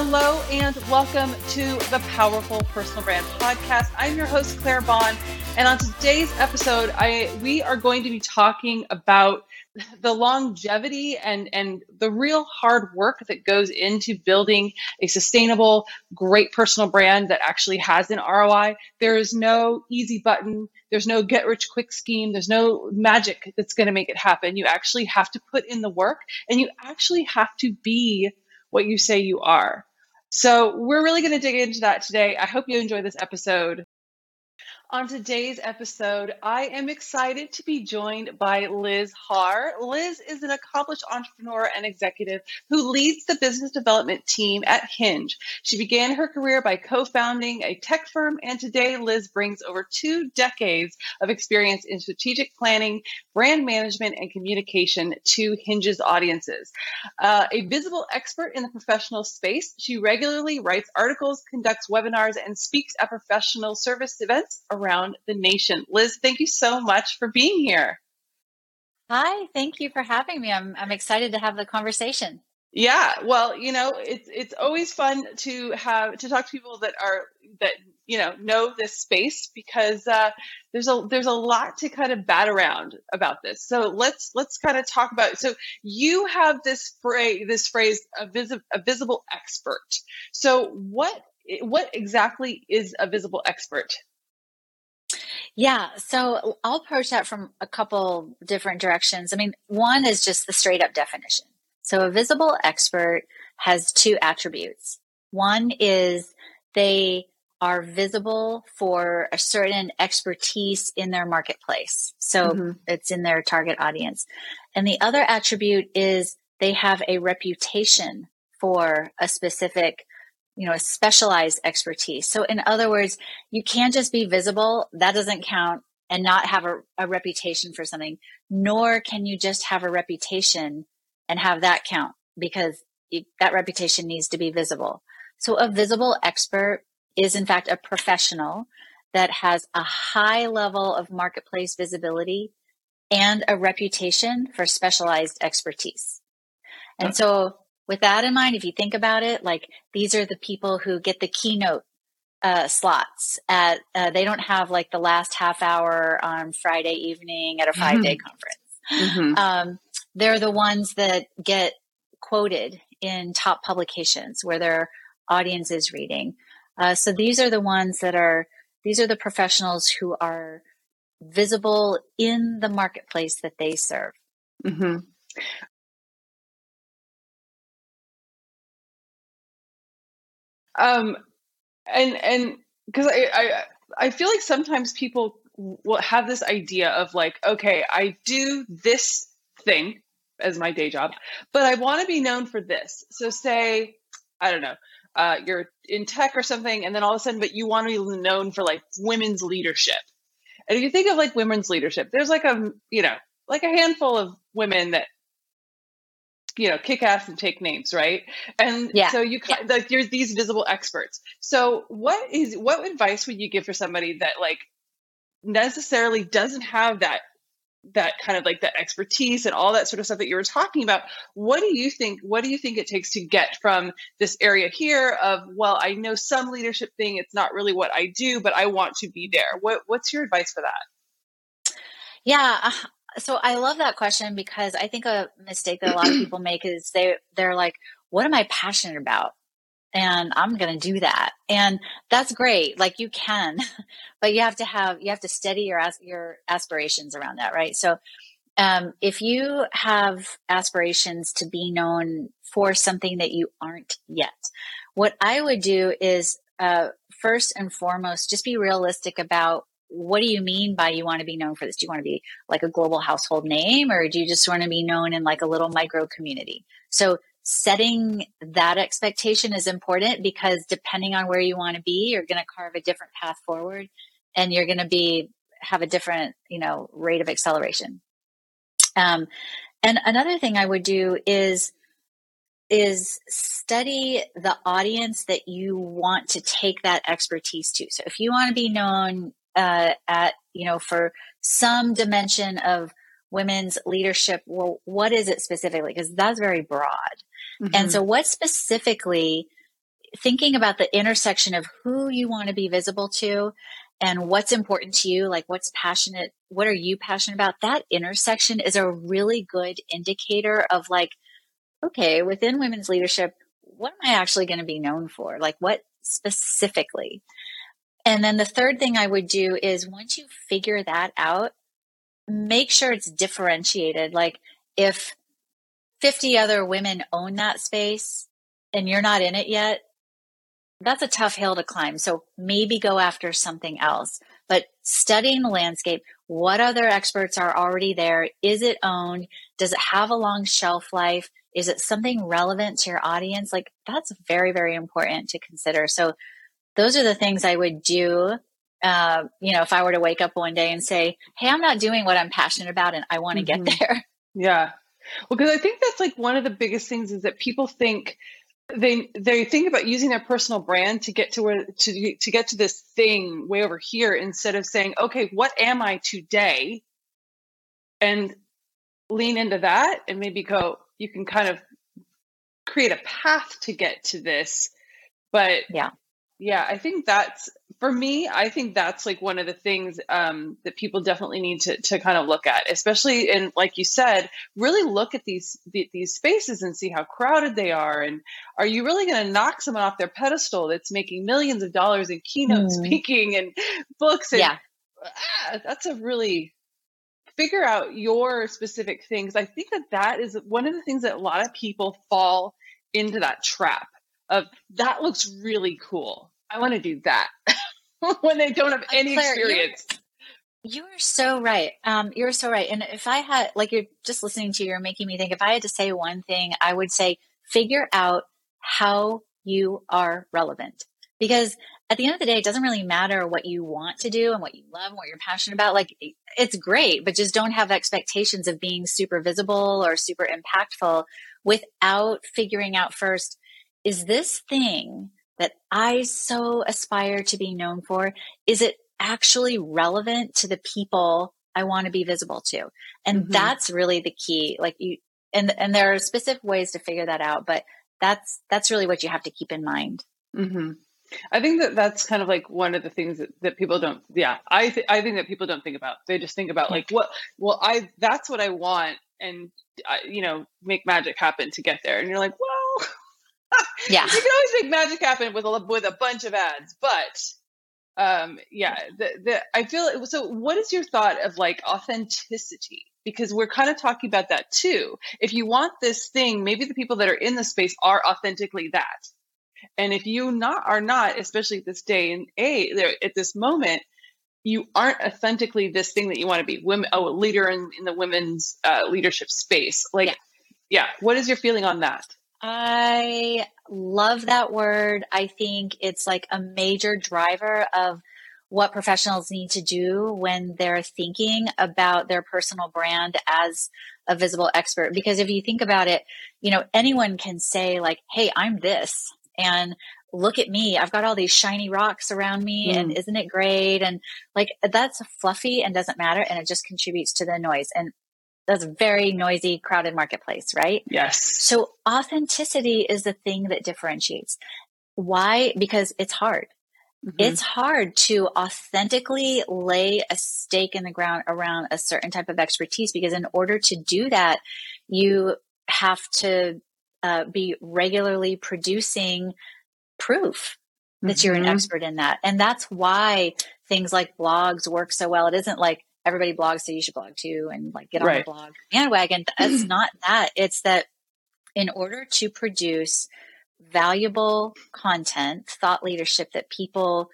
Hello and welcome to the Powerful Personal Brand Podcast. I'm your host, Claire Bahn, and on today's episode, I we are going to be talking about the longevity and and the real hard work that goes into building a sustainable, great personal brand that actually has an ROI. There is no easy button. There's no get rich quick scheme. There's no magic that's going to make it happen. You actually have to put in the work, and you actually have to be what you say you are. So, we're really going to dig into that today. I hope you enjoy this episode. On today's episode, I am excited to be joined by Liz Harr. Liz is an accomplished entrepreneur and executive who leads the business development team at Hinge. She began her career by co founding a tech firm, and today Liz brings over two decades of experience in strategic planning, brand management, and communication to Hinge's audiences. Uh, a visible expert in the professional space, she regularly writes articles, conducts webinars, and speaks at professional service events around the nation. Liz, thank you so much for being here. Hi, thank you for having me. I'm I'm excited to have the conversation. Yeah, well, you know, it's it's always fun to have to talk to people that are that you know know this space because uh, there's a there's a lot to kind of bat around about this. So let's let's kind of talk about. So you have this phrase this phrase a, visi- a visible expert. So what what exactly is a visible expert? Yeah, so I'll approach that from a couple different directions. I mean, one is just the straight up definition. So a visible expert has two attributes. One is they are visible for a certain expertise in their marketplace. So mm-hmm. it's in their target audience. And the other attribute is they have a reputation for a specific you know, a specialized expertise. So in other words, you can't just be visible. That doesn't count and not have a, a reputation for something, nor can you just have a reputation and have that count because you, that reputation needs to be visible. So a visible expert is in fact a professional that has a high level of marketplace visibility and a reputation for specialized expertise. And so with that in mind, if you think about it, like these are the people who get the keynote uh, slots at, uh, they don't have like the last half hour on Friday evening at a five day mm-hmm. conference. Mm-hmm. Um, they're the ones that get quoted in top publications where their audience is reading. Uh, so these are the ones that are, these are the professionals who are visible in the marketplace that they serve. Mm-hmm. Um, and and because I, I I feel like sometimes people will have this idea of like, okay, I do this thing as my day job, but I want to be known for this. So say, I don't know, uh, you're in tech or something, and then all of a sudden, but you want to be known for like women's leadership. And if you think of like women's leadership, there's like a you know like a handful of women that you know kick ass and take names right? And yeah. so you yeah. like you're these visible experts. So what is what advice would you give for somebody that like necessarily doesn't have that that kind of like that expertise and all that sort of stuff that you were talking about? What do you think what do you think it takes to get from this area here of well i know some leadership thing it's not really what i do but i want to be there? What what's your advice for that? Yeah uh, so I love that question because I think a mistake that a lot of people make is they they're like, what am I passionate about? And I'm going to do that. And that's great. Like you can, but you have to have you have to steady your your aspirations around that, right? So um, if you have aspirations to be known for something that you aren't yet, what I would do is uh, first and foremost, just be realistic about what do you mean by you want to be known for this? Do you want to be like a global household name or do you just want to be known in like a little micro community? So setting that expectation is important because depending on where you want to be, you're going to carve a different path forward and you're going to be have a different, you know, rate of acceleration. Um, and another thing I would do is is study the audience that you want to take that expertise to. So if you want to be known uh, at you know for some dimension of women's leadership well what is it specifically because that's very broad mm-hmm. and so what specifically thinking about the intersection of who you want to be visible to and what's important to you, like what's passionate, what are you passionate about? That intersection is a really good indicator of like, okay, within women's leadership, what am I actually going to be known for? Like, what specifically? And then the third thing I would do is once you figure that out, make sure it's differentiated. Like, if 50 other women own that space and you're not in it yet, that's a tough hill to climb. So maybe go after something else. But studying the landscape, what other experts are already there? Is it owned? Does it have a long shelf life? Is it something relevant to your audience? Like that's very, very important to consider. So those are the things I would do. Uh, you know, if I were to wake up one day and say, Hey, I'm not doing what I'm passionate about and I want to mm-hmm. get there. Yeah. Well, because I think that's like one of the biggest things is that people think they they think about using their personal brand to get to where to to get to this thing way over here instead of saying, okay, what am I today? And lean into that and maybe go, you can kind of create a path to get to this. But yeah, yeah, I think that's for me. I think that's like one of the things um, that people definitely need to to kind of look at, especially in like you said, really look at these these spaces and see how crowded they are, and are you really going to knock someone off their pedestal that's making millions of dollars in keynote mm. speaking and books? And, yeah, ah, that's a really figure out your specific things. I think that that is one of the things that a lot of people fall into that trap of that looks really cool. I want to do that when they don't have any Claire, experience. You're, you're so right. Um, you're so right. And if I had, like, you're just listening to you, you're making me think. If I had to say one thing, I would say figure out how you are relevant. Because at the end of the day, it doesn't really matter what you want to do and what you love and what you're passionate about. Like, it's great, but just don't have expectations of being super visible or super impactful without figuring out first is this thing that I so aspire to be known for, is it actually relevant to the people I want to be visible to? And mm-hmm. that's really the key. Like you, and, and there are specific ways to figure that out, but that's, that's really what you have to keep in mind. Mm-hmm. I think that that's kind of like one of the things that, that people don't. Yeah, I th- I think that people don't think about. They just think about like what. Well, I that's what I want, and I, you know, make magic happen to get there. And you're like, well, yeah, you can always make magic happen with a with a bunch of ads, but um, yeah, the, the I feel so. What is your thought of like authenticity? Because we're kind of talking about that too. If you want this thing, maybe the people that are in the space are authentically that. And if you not are not, especially at this day and age, at this moment, you aren't authentically this thing that you want to be. Women, oh, a leader in, in the women's uh, leadership space. Like, yeah. yeah. What is your feeling on that? I love that word. I think it's like a major driver of what professionals need to do when they're thinking about their personal brand as a visible expert. Because if you think about it, you know, anyone can say, like, hey, I'm this. And look at me. I've got all these shiny rocks around me. Mm. And isn't it great? And like, that's fluffy and doesn't matter. And it just contributes to the noise. And that's a very noisy, crowded marketplace, right? Yes. So authenticity is the thing that differentiates. Why? Because it's hard. Mm-hmm. It's hard to authentically lay a stake in the ground around a certain type of expertise because in order to do that, you have to uh, be regularly producing proof that mm-hmm. you're an mm-hmm. expert in that. And that's why things like blogs work so well. It isn't like everybody blogs, so you should blog too, and like get on right. the blog bandwagon. It's not that. It's that in order to produce valuable content, thought leadership that people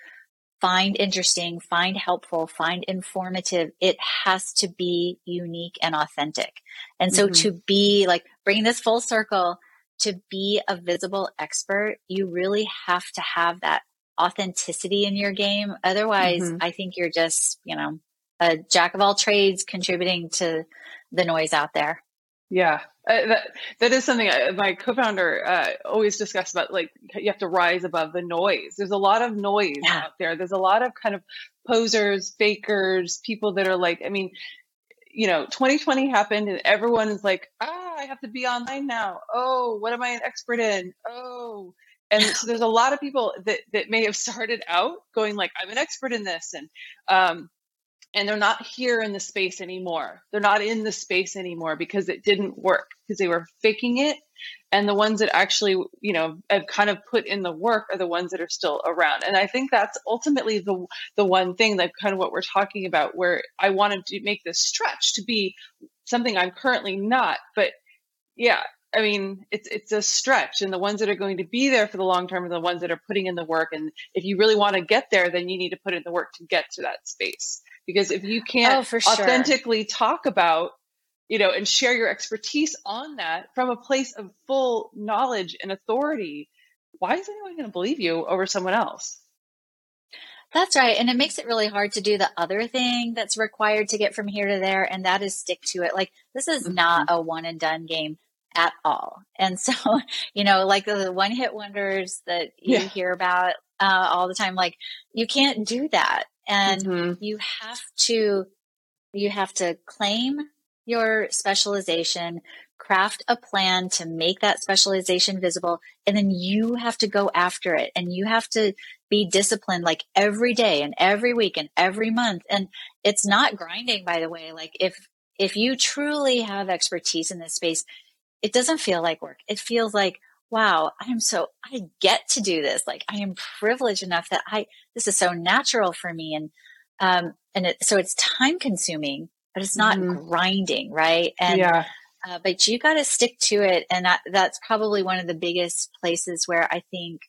find interesting, find helpful, find informative, it has to be unique and authentic. And so mm-hmm. to be like bringing this full circle, to be a visible expert, you really have to have that authenticity in your game. Otherwise, mm-hmm. I think you're just, you know, a jack of all trades contributing to the noise out there. Yeah, uh, that that is something I, my co-founder uh, always discussed about. Like you have to rise above the noise. There's a lot of noise yeah. out there. There's a lot of kind of posers, fakers, people that are like. I mean, you know, 2020 happened, and everyone is like, ah, I have to be online now. Oh, what am I an expert in? Oh, and so there's a lot of people that that may have started out going like i'm an expert in this and um and they're not here in the space anymore. They're not in the space anymore because it didn't work because they were faking it. And the ones that actually you know have kind of put in the work are the ones that are still around. And i think that's ultimately the the one thing that kind of what we're talking about where i wanted to make this stretch to be something i'm currently not. But yeah I mean, it's it's a stretch, and the ones that are going to be there for the long term are the ones that are putting in the work. And if you really want to get there, then you need to put in the work to get to that space. Because if you can't Oh, for sure. authentically talk about, you know, and share your expertise on that from a place of full knowledge and authority, why is anyone going to believe you over someone else? That's right. And it makes it really hard to do the other thing that's required to get from here to there, and that is stick to it. Like, this is not a one and done game at all. And so, you know, like the one hit wonders that you Yeah. hear about uh, all the time, like, you can't do that. And Mhm. you have to you have to claim your specialization craft a plan to make that specialization visible and then you have to go after it and you have to be disciplined like every day and every week and every month and it's not grinding by the way like if if you truly have expertise in this space it doesn't feel like work it feels like wow i'm so i get to do this like i am privileged enough that i this is so natural for me and um and it, so it's time consuming but it's not Mhm. grinding right and yeah. uh, but you got to stick to it and that, that's probably one of the biggest places where i think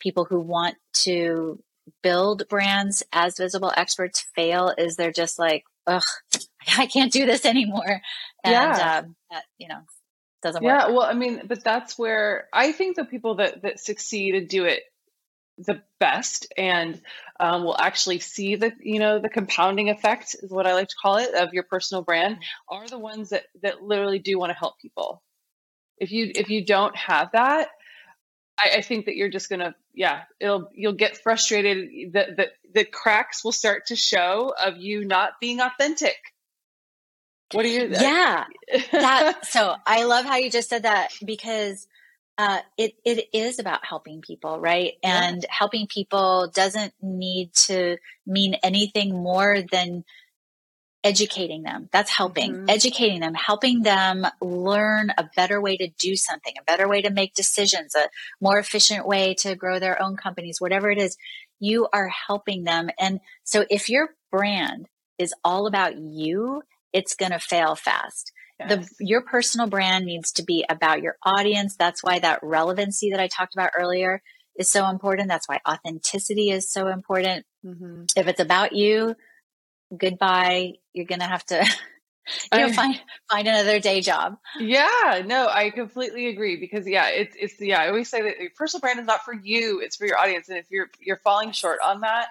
people who want to build brands as visible experts fail is they're just like ugh i can't do this anymore and Yeah. um, that you know doesn't work Yeah, well, I mean, but that's where I think the people that that succeed and do it the best and um, will actually see the you know the compounding effect is what I like to call it of your personal brand are the ones that that literally do want to help people. If you if you don't have that, I, I think that you're just gonna yeah it'll you'll get frustrated. The the the cracks will start to show of you not being authentic. What are you? yeah that so i love how you just said that because uh, it it is about helping people, right? Yeah. And helping people doesn't need to mean anything more than educating them. That's helping. Mhm. Educating them, helping them learn a better way to do something, a better way to make decisions, a more efficient way to grow their own companies, whatever it is. You are helping them. And so if your brand is all about you, it's going to fail fast. The your personal brand needs to be about your audience. That's why that relevancy that i talked about earlier is so important. That's why authenticity is so important. Mhm. if it's about you goodbye. You're gonna have to you know find find another day job. Yeah, no, I completely agree because yeah, it's it's yeah, I always say that your personal brand is not for you, it's for your audience. And if you're you're falling short on that,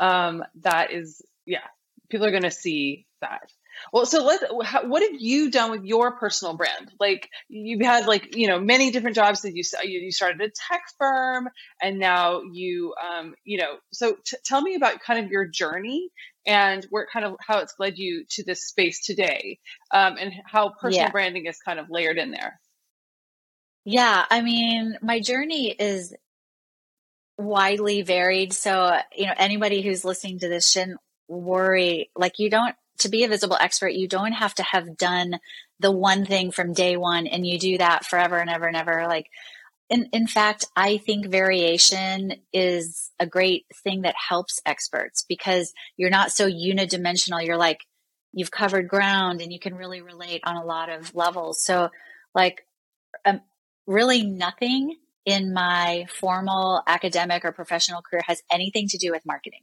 um, that is yeah, people are gonna see that. Well, so let what have you done with your personal brand? Like you've had like you know many different jobs that you you started a tech firm and now you um you know so t- tell me about kind of your journey and where kind of how it's led you to this space today um, and how personal Yeah. branding is kind of layered in there. yeah i mean my journey is widely varied so you know anybody who's listening to this shouldn't worry like you don't to be a visible expert you don't have to have done the one thing from day one and you do that forever and ever and ever. Like in, in fact i think variation is a great thing that helps experts because you're not so unidimensional. You're like you've covered ground and you can really relate on a lot of levels. So like um, really nothing in my formal academic or professional career has anything to do with marketing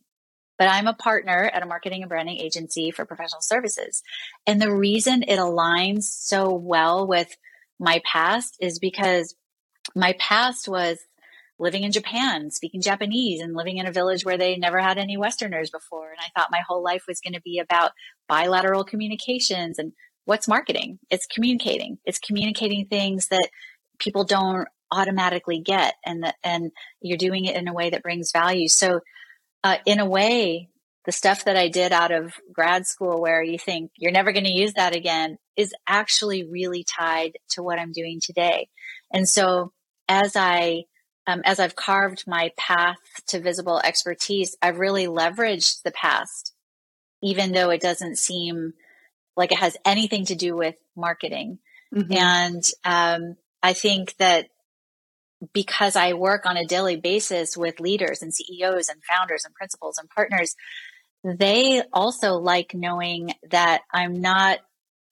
but I'm a partner at a marketing and branding agency for professional services. And the reason it aligns so well with my past is because my past was living in Japan, speaking Japanese, and living in a village where they never had any Westerners before. And I thought my whole life was going to be about bilateral communications. And what's marketing? It's communicating. It's communicating things that people don't automatically get, and that and you're doing it in a way that brings value. So uh, in a way, the stuff that I did out of grad school, where you think you're never going to use that again, is actually really tied to what I'm doing today. And so, as I um, as I've carved my path to visible expertise, I've really leveraged the past, even though it doesn't seem like it has anything to do with marketing. Mm-hmm. And um, I think that because I work on a daily basis with leaders and CEOs and founders and principals and partners, they also like knowing that I'm not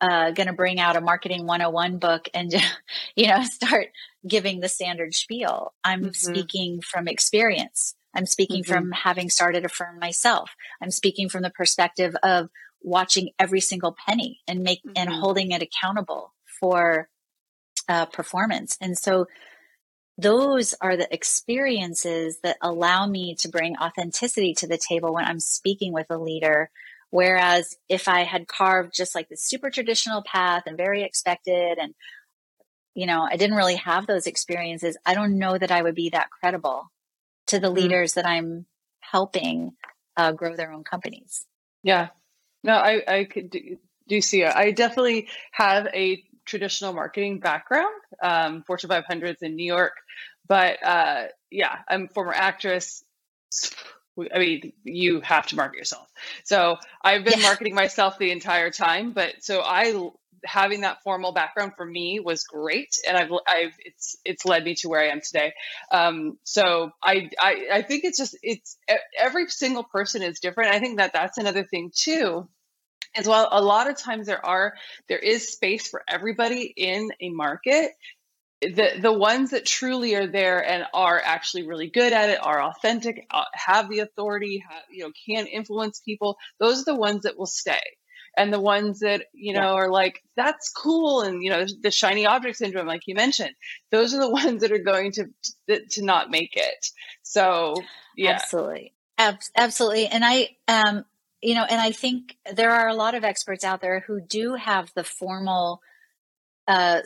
uh, going to bring out a marketing 101 book and you know start giving the standard spiel i'm mm-hmm. speaking from experience i'm speaking mm-hmm. from having started a firm myself i'm speaking from the perspective of watching every single penny and make mm-hmm. and holding it accountable for uh, performance and so those are the experiences that allow me to bring authenticity to the table when i'm speaking with a leader Whereas if I had carved just like the super traditional path and very expected and you know, I didn't really have those experiences, I don't know that I would be that credible to the mm-hmm. leaders that I'm helping uh, grow their own companies. Yeah. No, I, I could do, do see it. I definitely have a traditional marketing background, um, Fortune 500s in New York. But uh, yeah, I'm a former actress, I mean, you have to market yourself. So I've been yeah. marketing myself the entire time, but so I having that formal background for me was great, and I've I've it's it's led me to where I am today. Um, so I, I I think it's just it's every single person is different. I think that that's another thing too. As well, a lot of times there are there is space for everybody in a market. The the ones that truly are there and are actually really good at it are authentic uh, have the authority have, you know can influence people those are the ones that will stay. And the ones that you know yeah. are like that's cool and you know the shiny object syndrome like you mentioned those are the ones that are going to to, to not make it. So yeah. Absolutely. Ab- absolutely. And i um you know and i think there are a lot of experts out there who do have the formal uh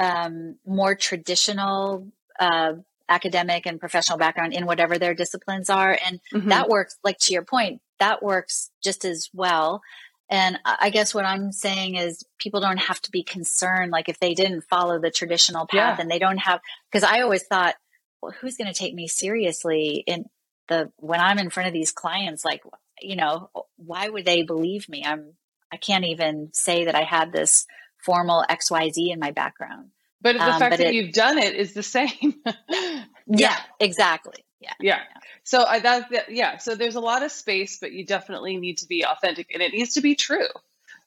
um, more traditional uh, academic and professional background in whatever their disciplines are. And mm-hmm. that works, like to your point, that works just as well. And I guess what I'm saying is people don't have to be concerned, like if they didn't follow the traditional path yeah. and they don't have, because I always thought, well, who's going to take me seriously in the, when I'm in front of these clients, like, you know, why would they believe me? I'm, I can't even say that I had this formal XYZ in my background. But the um, fact that it, you've done it is the same. yeah. yeah, exactly. Yeah. yeah. yeah. So I that, that yeah. So there's a lot of space, but you definitely need to be authentic, and it needs to be true.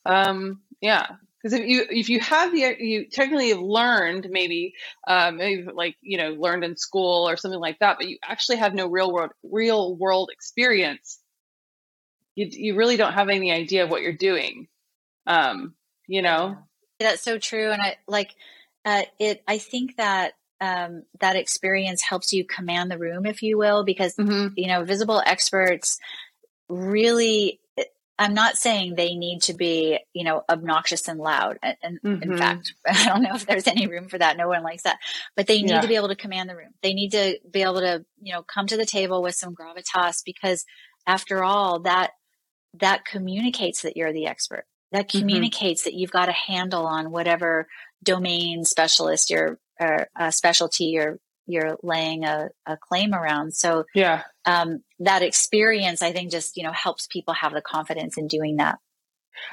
Um, yeah, because if you if you have the you technically have learned maybe um, maybe like you know learned in school or something like that, but you actually have no real world real world experience. You you really don't have any idea of what you're doing. Um, you know. That's so true. And I like uh, it, I think that um, that experience helps you command the room, if you will, because, mm-hmm. you know, visible experts really, I'm not saying they need to be, you know, obnoxious and loud. And mm-hmm. in fact, I don't know if there's any room for that. No one likes that. But they need yeah. to be able to command the room. They need to be able to, you know, come to the table with some gravitas because after all, that that communicates that you're the expert. That mm-hmm. communicates mm-hmm. that you've got a handle on whatever domain specialist your or uh, specialty you're you're laying a, a claim around. So yeah. um, that experience i think just you know helps people have the confidence in doing that.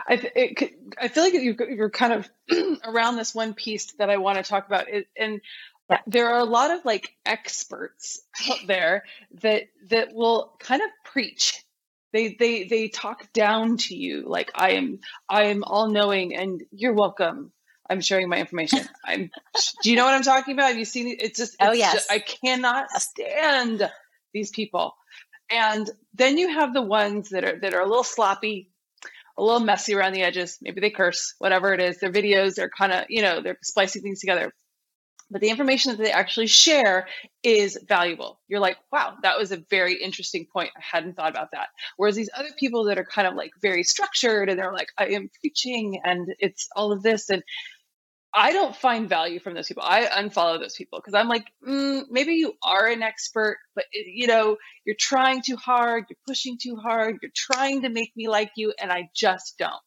I, it, I feel like you're kind of around this one piece that I want to talk about, it, and there are a lot of like experts out there that that will kind of preach they they they talk down to you like i am i am all knowing and you're welcome. I'm sharing my information. I'm do you know what i'm talking about? Have you seen it? It's just oh, it's oh yes. just, i cannot stand these people. And then you have the ones that are that are a little sloppy a little messy around the edges. Maybe they curse whatever it is. Their videos are kind of you know they're splicing things together but the information that they actually share is valuable. You're like, wow, that was a very interesting point. I hadn't thought about that. Whereas these other people that are kind of like very structured and they're like, I am preaching and it's all of this. And I don't find value from those people. I unfollow those people because I'm like, mm, maybe you are an expert, but it, you know, you're trying too hard, you're pushing too hard, you're trying to make me like you, and I just don't.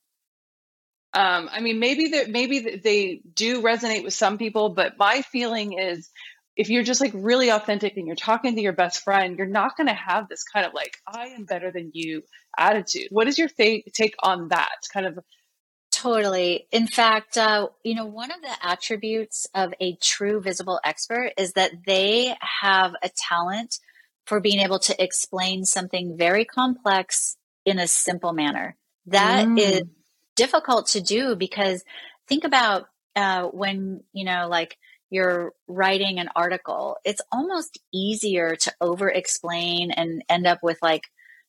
Um, I mean, maybe that maybe they do resonate with some people, but my feeling is if you're just like really authentic and you're talking to your best friend, you're not going to have this kind of like, I am better than you attitude. What is your th- take on that kind of? Totally. In fact, uh, you know, one of the attributes of a true visible expert is that they have a talent for being able to explain something very complex in a simple manner. That mm. is difficult to do because think about uh, when, you know, like you're writing an article, it's almost easier to over explain and end up with like,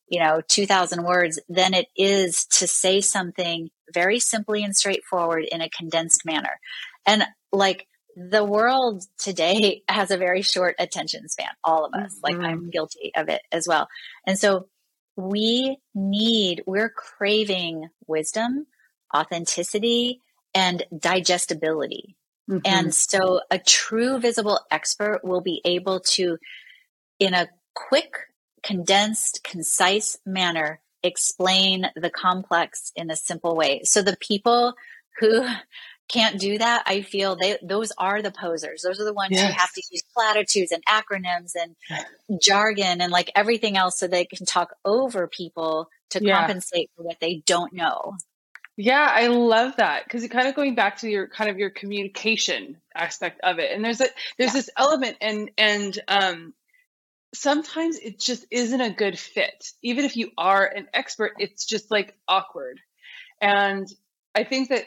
you know, 2000 words than it is to say something very simply and straightforward in a condensed manner. And like the world today has a very short attention span, all of us. Mm-hmm. Like I'm mm-hmm. guilty of it as well. And so we need, we're craving wisdom, authenticity, and digestibility. Mm-hmm. And so a true visible expert will be able to, in a quick, condensed, concise manner, explain the complex in a simple way. So the people who can't do that, I feel they those are the posers. Those are the ones yes. who have to use platitudes and acronyms and jargon and like everything else so they can talk over people to yeah. compensate for what they don't know. Yeah, I love that because it kind of going back to your kind of your communication aspect of it, and there's a there's yeah. this element, and and um, sometimes it just isn't a good fit. Even if you are an expert, it's just like awkward, and I think that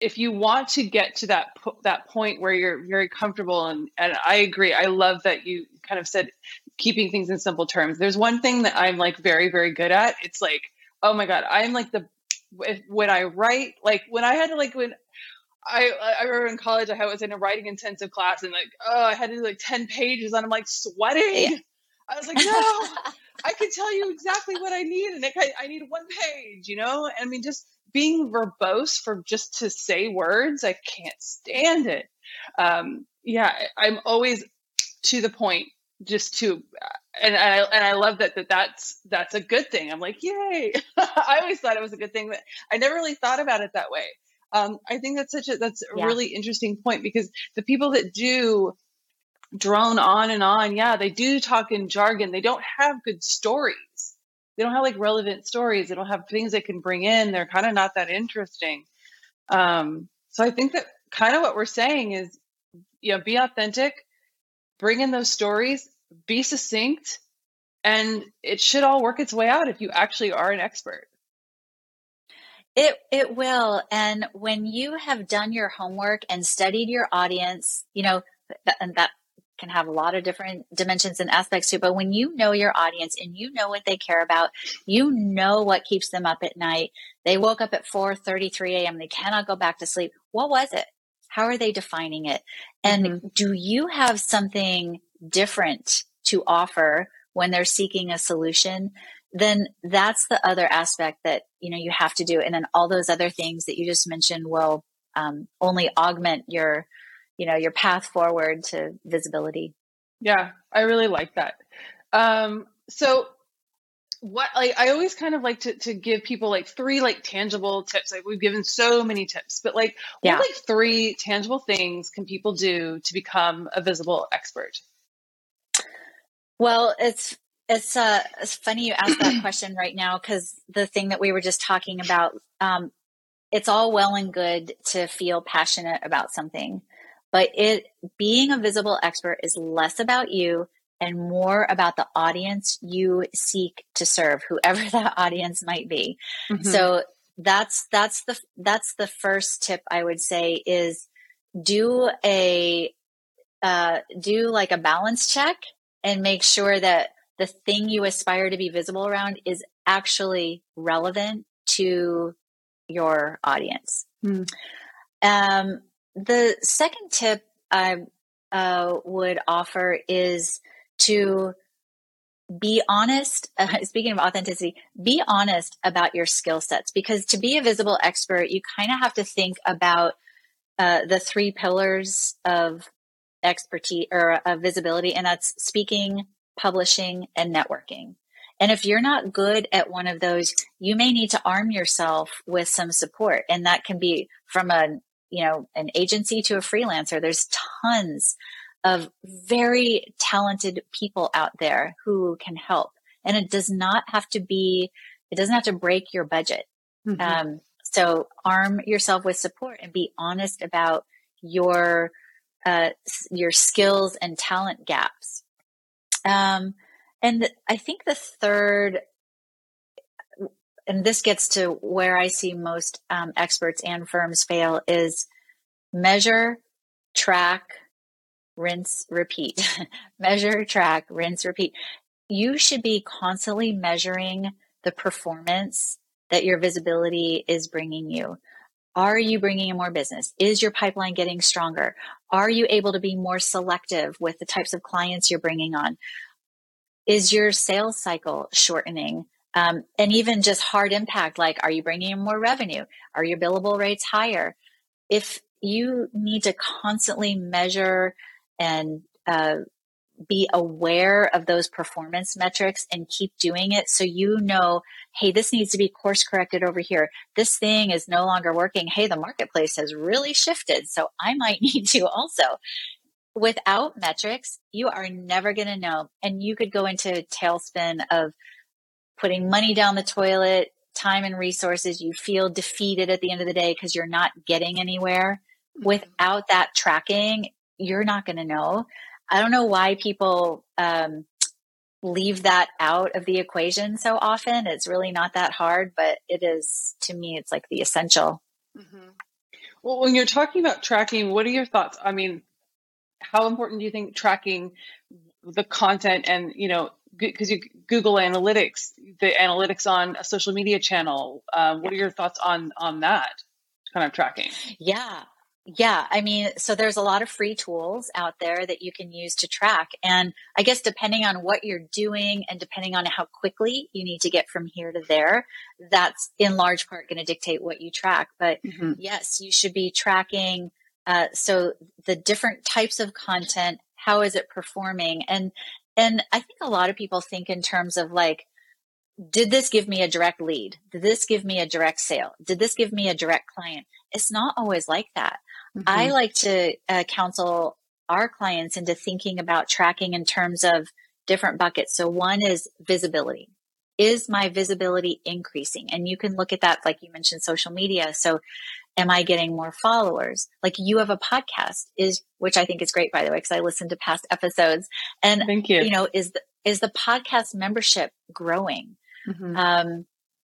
if you want to get to that that point where you're very comfortable and and I agree. I love that you kind of said keeping things in simple terms. There's one thing that I'm like very very good at. It's like, oh my god, I'm like the when I write, like when I had to like when I I remember in college I was in a writing intensive class and like oh I had to do like ten pages and I'm like sweating. Yeah. I was like no, I can tell you exactly what I need and I, I need one page, you know. I mean just being verbose for just to say words, I can't stand it. Um, yeah, I'm always to the point just to and I and I love that, that that's that's a good thing. I'm like, yay! I always thought it was a good thing, but I never really thought about it that way. Um, I think that's such a that's a yeah. really interesting point because the people that do drone on and on, yeah, they do talk in jargon. They don't have good stories. They don't have like relevant stories. They don't have things they can bring in. They're kind of not that interesting. Um, so I think that kind of what we're saying is, you know, be authentic, bring in those stories, be succinct, and it should all work its way out if you actually are an expert. It it will. And when you have done your homework and studied your audience, you know, and that can have a lot of different dimensions and aspects too. But when you know your audience and you know what they care about, you know what keeps them up at night. They woke up at 4 33 a.m. They cannot go back to sleep. What was it? How are they defining it? And mm-hmm. do you have something different to offer when they're seeking a solution? Then that's the other aspect that you know you have to do, and then all those other things that you just mentioned will um, only augment your you know your path forward to visibility. Yeah, I really like that. Um, so what like I always kind of like to to give people like three like tangible tips. Like we've given so many tips, but like yeah. what like three tangible things can people do to become a visible expert? Well, it's it's uh it's funny you ask that question right now because the thing that we were just talking about, um, it's all well and good to feel passionate about something, but it being a visible expert is less about you and more about the audience you seek to serve, whoever that audience might be. Mm-hmm. So that's that's the that's the first tip I would say is do a uh, do like a balance check and make sure that the thing you aspire to be visible around is actually relevant to your audience. Mm. Um, the second tip I uh, would offer is to be honest. Uh, speaking of authenticity, be honest about your skill sets because to be a visible expert, you kind of have to think about uh, the three pillars of expertise or uh, visibility, and that's speaking, publishing, and networking. And if you're not good at one of those, you may need to arm yourself with some support. And that can be from a, you know, an agency to a freelancer. There's tons of very talented people out there who can help. And it does not have to be, it doesn't have to break your budget. Mm-hmm. Um, so arm yourself with support and be honest about your uh, your skills and talent gaps. Um, and I think the third, and this gets to where I see most um, experts and firms fail, is measure, track, rinse, repeat. measure, track, rinse, repeat. You should be constantly measuring the performance that your visibility is bringing you. Are you bringing in more business? Is your pipeline getting stronger? Are you able to be more selective with the types of clients you're bringing on? Is your sales cycle shortening? Um, and even just hard impact, like are you bringing in more revenue? Are your billable rates higher? If you need to constantly measure and uh, be aware of those performance metrics and keep doing it so you know, hey, this needs to be course corrected over here. This thing is no longer working. Hey, the marketplace has really shifted. So I might need to also. Without metrics, you are never going to know. And you could go into a tailspin of putting money down the toilet, time and resources. You feel defeated at the end of the day because you're not getting anywhere. Mm-hmm. Without that tracking, you're not going to know. I don't know why people um, leave that out of the equation so often. It's really not that hard, but it is to me. It's like the essential. Mm-hmm. Well, when you're talking about tracking, what are your thoughts? I mean, how important do you think tracking the content and you know because you Google Analytics, the analytics on a social media channel. Uh, what are your thoughts on on that kind of tracking? Yeah, yeah, I mean, so there's a lot of free tools out there that you can use to track. And I guess depending on what you're doing and depending on how quickly you need to get from here to there, that's in large part going to dictate what you track. But mm-hmm. yes, you should be tracking. Uh, so the different types of content, how is it performing? And, and I think a lot of people think in terms of like, did this give me a direct lead? Did this give me a direct sale? Did this give me a direct client? It's not always like that. Mm-hmm. I like to uh, counsel our clients into thinking about tracking in terms of different buckets. So one is visibility. Is my visibility increasing? And you can look at that, like you mentioned, social media. So am I getting more followers? Like you have a podcast is, which I think is great, by the way, because I listened to past episodes and, Thank you. you know, is the, is the podcast membership growing? Mm-hmm. Um,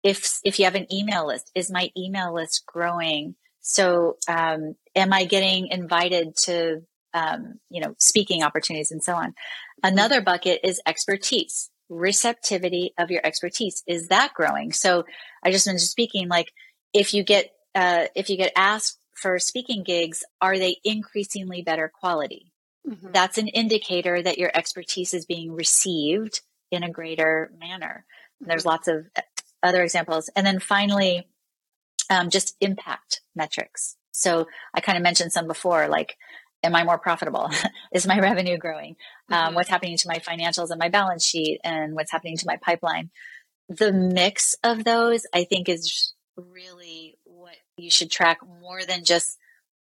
if, if you have an email list, is my email list growing? So, um, am I getting invited to, um, you know, speaking opportunities and so on? Another bucket is expertise, receptivity of your expertise. Is that growing? So, I just mentioned speaking. Like, if you get uh, if you get asked for speaking gigs, are they increasingly better quality? Mm-hmm. That's an indicator that your expertise is being received in a greater manner. Mm-hmm. There's lots of other examples. And then finally, um, just impact metrics. So I kind of mentioned some before, like, am I more profitable? Is my revenue growing? Um, mm-hmm. what's happening to my financials and my balance sheet and what's happening to my pipeline? The mix of those, I think, is really what you should track more than just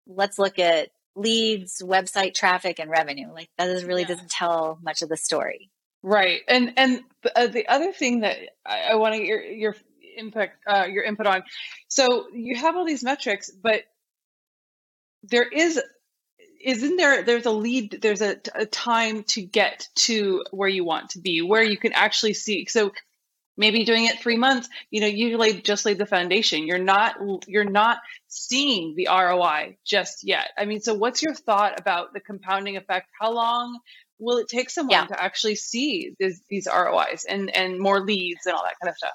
let's look at leads, website traffic, and revenue. Like that is really yeah. doesn't tell much of the story. Right, and and uh, the other thing that I, I want to get your your input uh, your input on. So you have all these metrics, but there is isn't there there's a lead there's a, a time to get to where you want to be where you can actually see so maybe doing it three months you know usually just laid the foundation you're not you're not seeing the roi just yet i mean so what's your thought about the compounding effect how long will it take someone yeah. to actually see these, these rois and and more leads and all that kind of stuff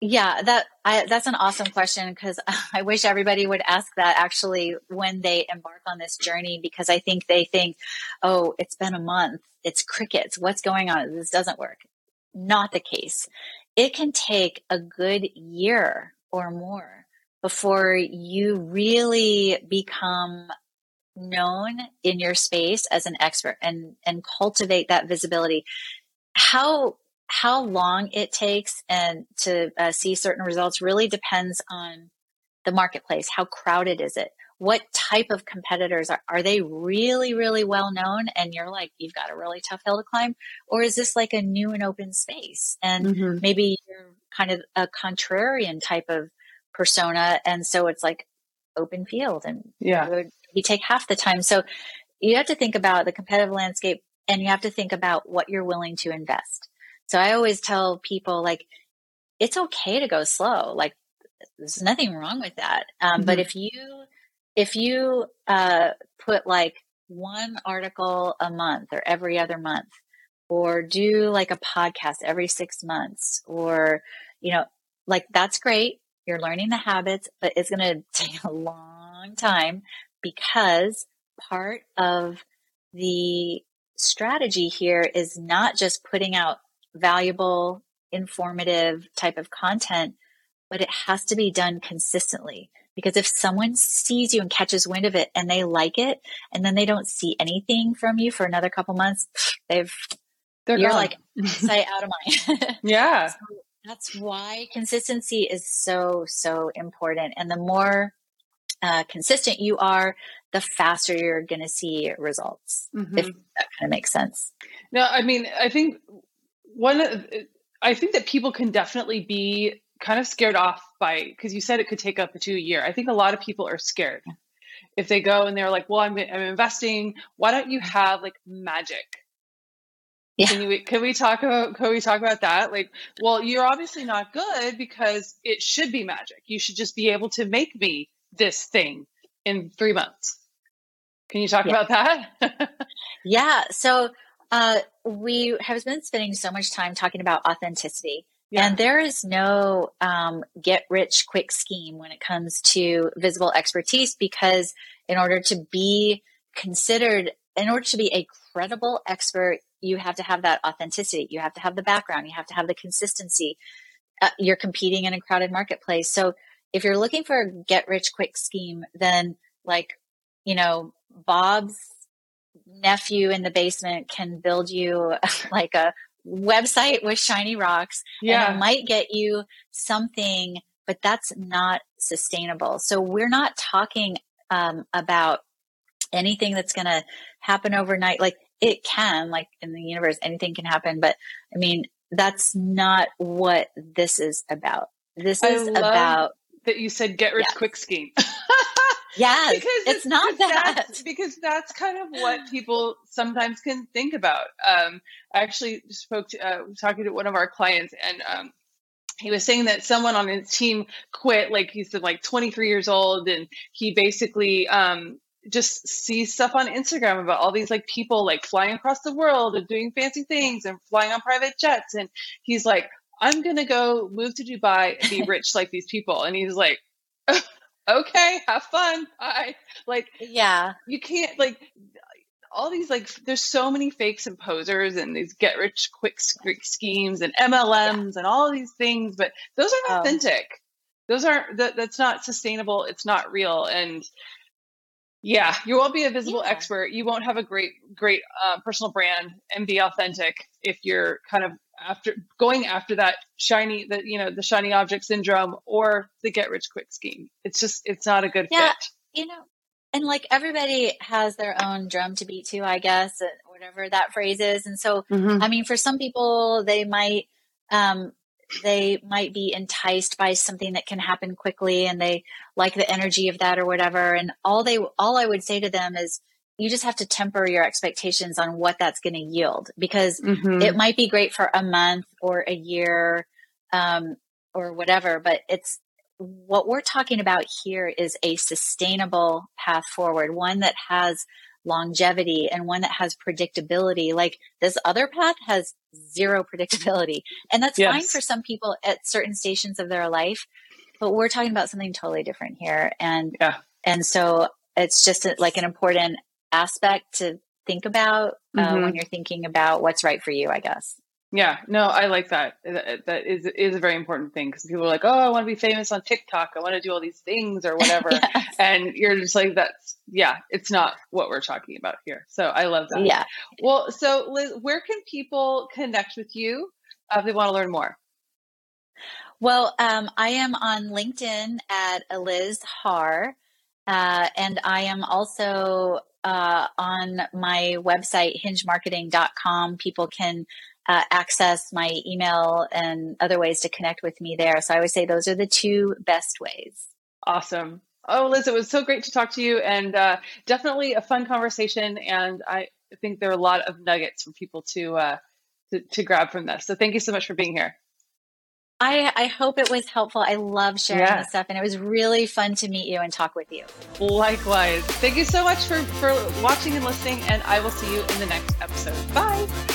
yeah, that I, that's an awesome question because I wish everybody would ask that actually when they embark on this journey because I think they think, oh, it's been a month, it's crickets, what's going on? This doesn't work. Not the case. It can take a good year or more before you really become known in your space as an expert and and cultivate that visibility. How how long it takes and to uh, see certain results really depends on the marketplace. How crowded is it? what type of competitors are, are they really, really well known? And you're like, you've got a really tough hill to climb? Or is this like a new and open space? And mm-hmm. maybe you're kind of a contrarian type of persona. And so it's like open field and yeah, you take half the time. So you have to think about the competitive landscape and you have to think about what you're willing to invest. So I always tell people like, it's okay to go slow. Like there's nothing wrong with that. Um, mm-hmm. But if you if you uh, put like one article a month or every other month, or do like a podcast every six months, or you know, like that's great. You're learning the habits, but it's going to take a long time because part of the strategy here is not just putting out valuable, informative type of content, but it has to be done consistently. Because if someone sees you and catches wind of it and they like it, and then they don't see anything from you for another couple months, they've They're you're gone. like sight out of mind. yeah. So that's why consistency is so so important, and the more uh, consistent you are, the faster you're going to see results. Mm-hmm. If that kind of makes sense. No, I mean, I think one. Uh, I think that people can definitely be kind of scared off by because you said it could take up to a year. I think a lot of people are scared if they go and they're like, "Well, I'm, I'm investing. Why don't you have like magic?" Yeah. Can you can we talk about can we talk about that? Like, well, you're obviously not good because it should be magic. You should just be able to make me this thing in three months. Can you talk yeah. about that? yeah. So uh, we have been spending so much time talking about authenticity. Yeah. And there is no um, get rich quick scheme when it comes to visible expertise because, in order to be considered, in order to be a credible expert, you have to have that authenticity. You have to have the background. You have to have the consistency. Uh, you're competing in a crowded marketplace. So, if you're looking for a get rich quick scheme, then like, you know, Bob's nephew in the basement can build you like a website with shiny rocks yeah. and it might get you something but that's not sustainable so we're not talking um, about anything that's going to happen overnight like it can like in the universe anything can happen but i mean that's not what this is about this is about that you said get rich yeah. quick scheme Yeah, because it's, it's not that. That's, because that's kind of what people sometimes can think about. Um, I actually spoke to uh, talking to one of our clients, and um, he was saying that someone on his team quit. Like he's like 23 years old, and he basically um, just sees stuff on Instagram about all these like people like flying across the world and doing fancy things and flying on private jets, and he's like, "I'm gonna go move to Dubai and be rich like these people," and he's like okay, have fun. Bye. Like, yeah, you can't like all these like. There's so many fakes and posers and these get rich quick schemes and MLMs yeah. and all these things, but those aren't oh. authentic. Those aren't that, that's not sustainable. It's not real, and yeah, you won't be a visible yeah. expert. You won't have a great, great uh, personal brand and be authentic if you're kind of after going after that shiny the you know the shiny object syndrome or the get rich quick scheme. It's just it's not a good yeah, fit. you know and like everybody has their own drum to beat to i guess whatever that phrase is. And so mm-hmm. i mean for some people they might um they might be enticed by something that can happen quickly and they like the energy of that or whatever. And all they all i would say to them is you just have to temper your expectations on what that's going to yield because mm-hmm. it might be great for a month or a year um, or whatever, but it's what we're talking about here is a sustainable path forward, one that has longevity and one that has predictability. Like this other path has zero predictability. And that's yes. fine for some people at certain stations of their life, but we're talking about something totally different here. And yeah. and so it's just like an important aspect to think about uh, mm-hmm. when you're thinking about what's right for you, I guess. Yeah, no, I like that. That is is a very important thing because people are like, "Oh, I want to be famous on TikTok. I want to do all these things or whatever," yes. and you're just like, "That's yeah, it's not what we're talking about here." So I love that. Yeah. Well, so Liz, where can people connect with you uh, if they want to learn more? Well, um, I am on LinkedIn at Liz Harr. Uh, and I am also uh, on my website, hingemarketing.com. People can uh, access my email and other ways to connect with me there. So I would say those are the two best ways. Awesome. Oh, Liz, it was so great to talk to you and uh, definitely a fun conversation. And I think there are a lot of nuggets for people to, uh, to, to grab from this. So thank you so much for being here. I, I hope it was helpful. I love sharing yeah. this stuff, and it was really fun to meet you and talk with you. Likewise. Thank you so much for, for watching and listening, and I will see you in the next episode. Bye.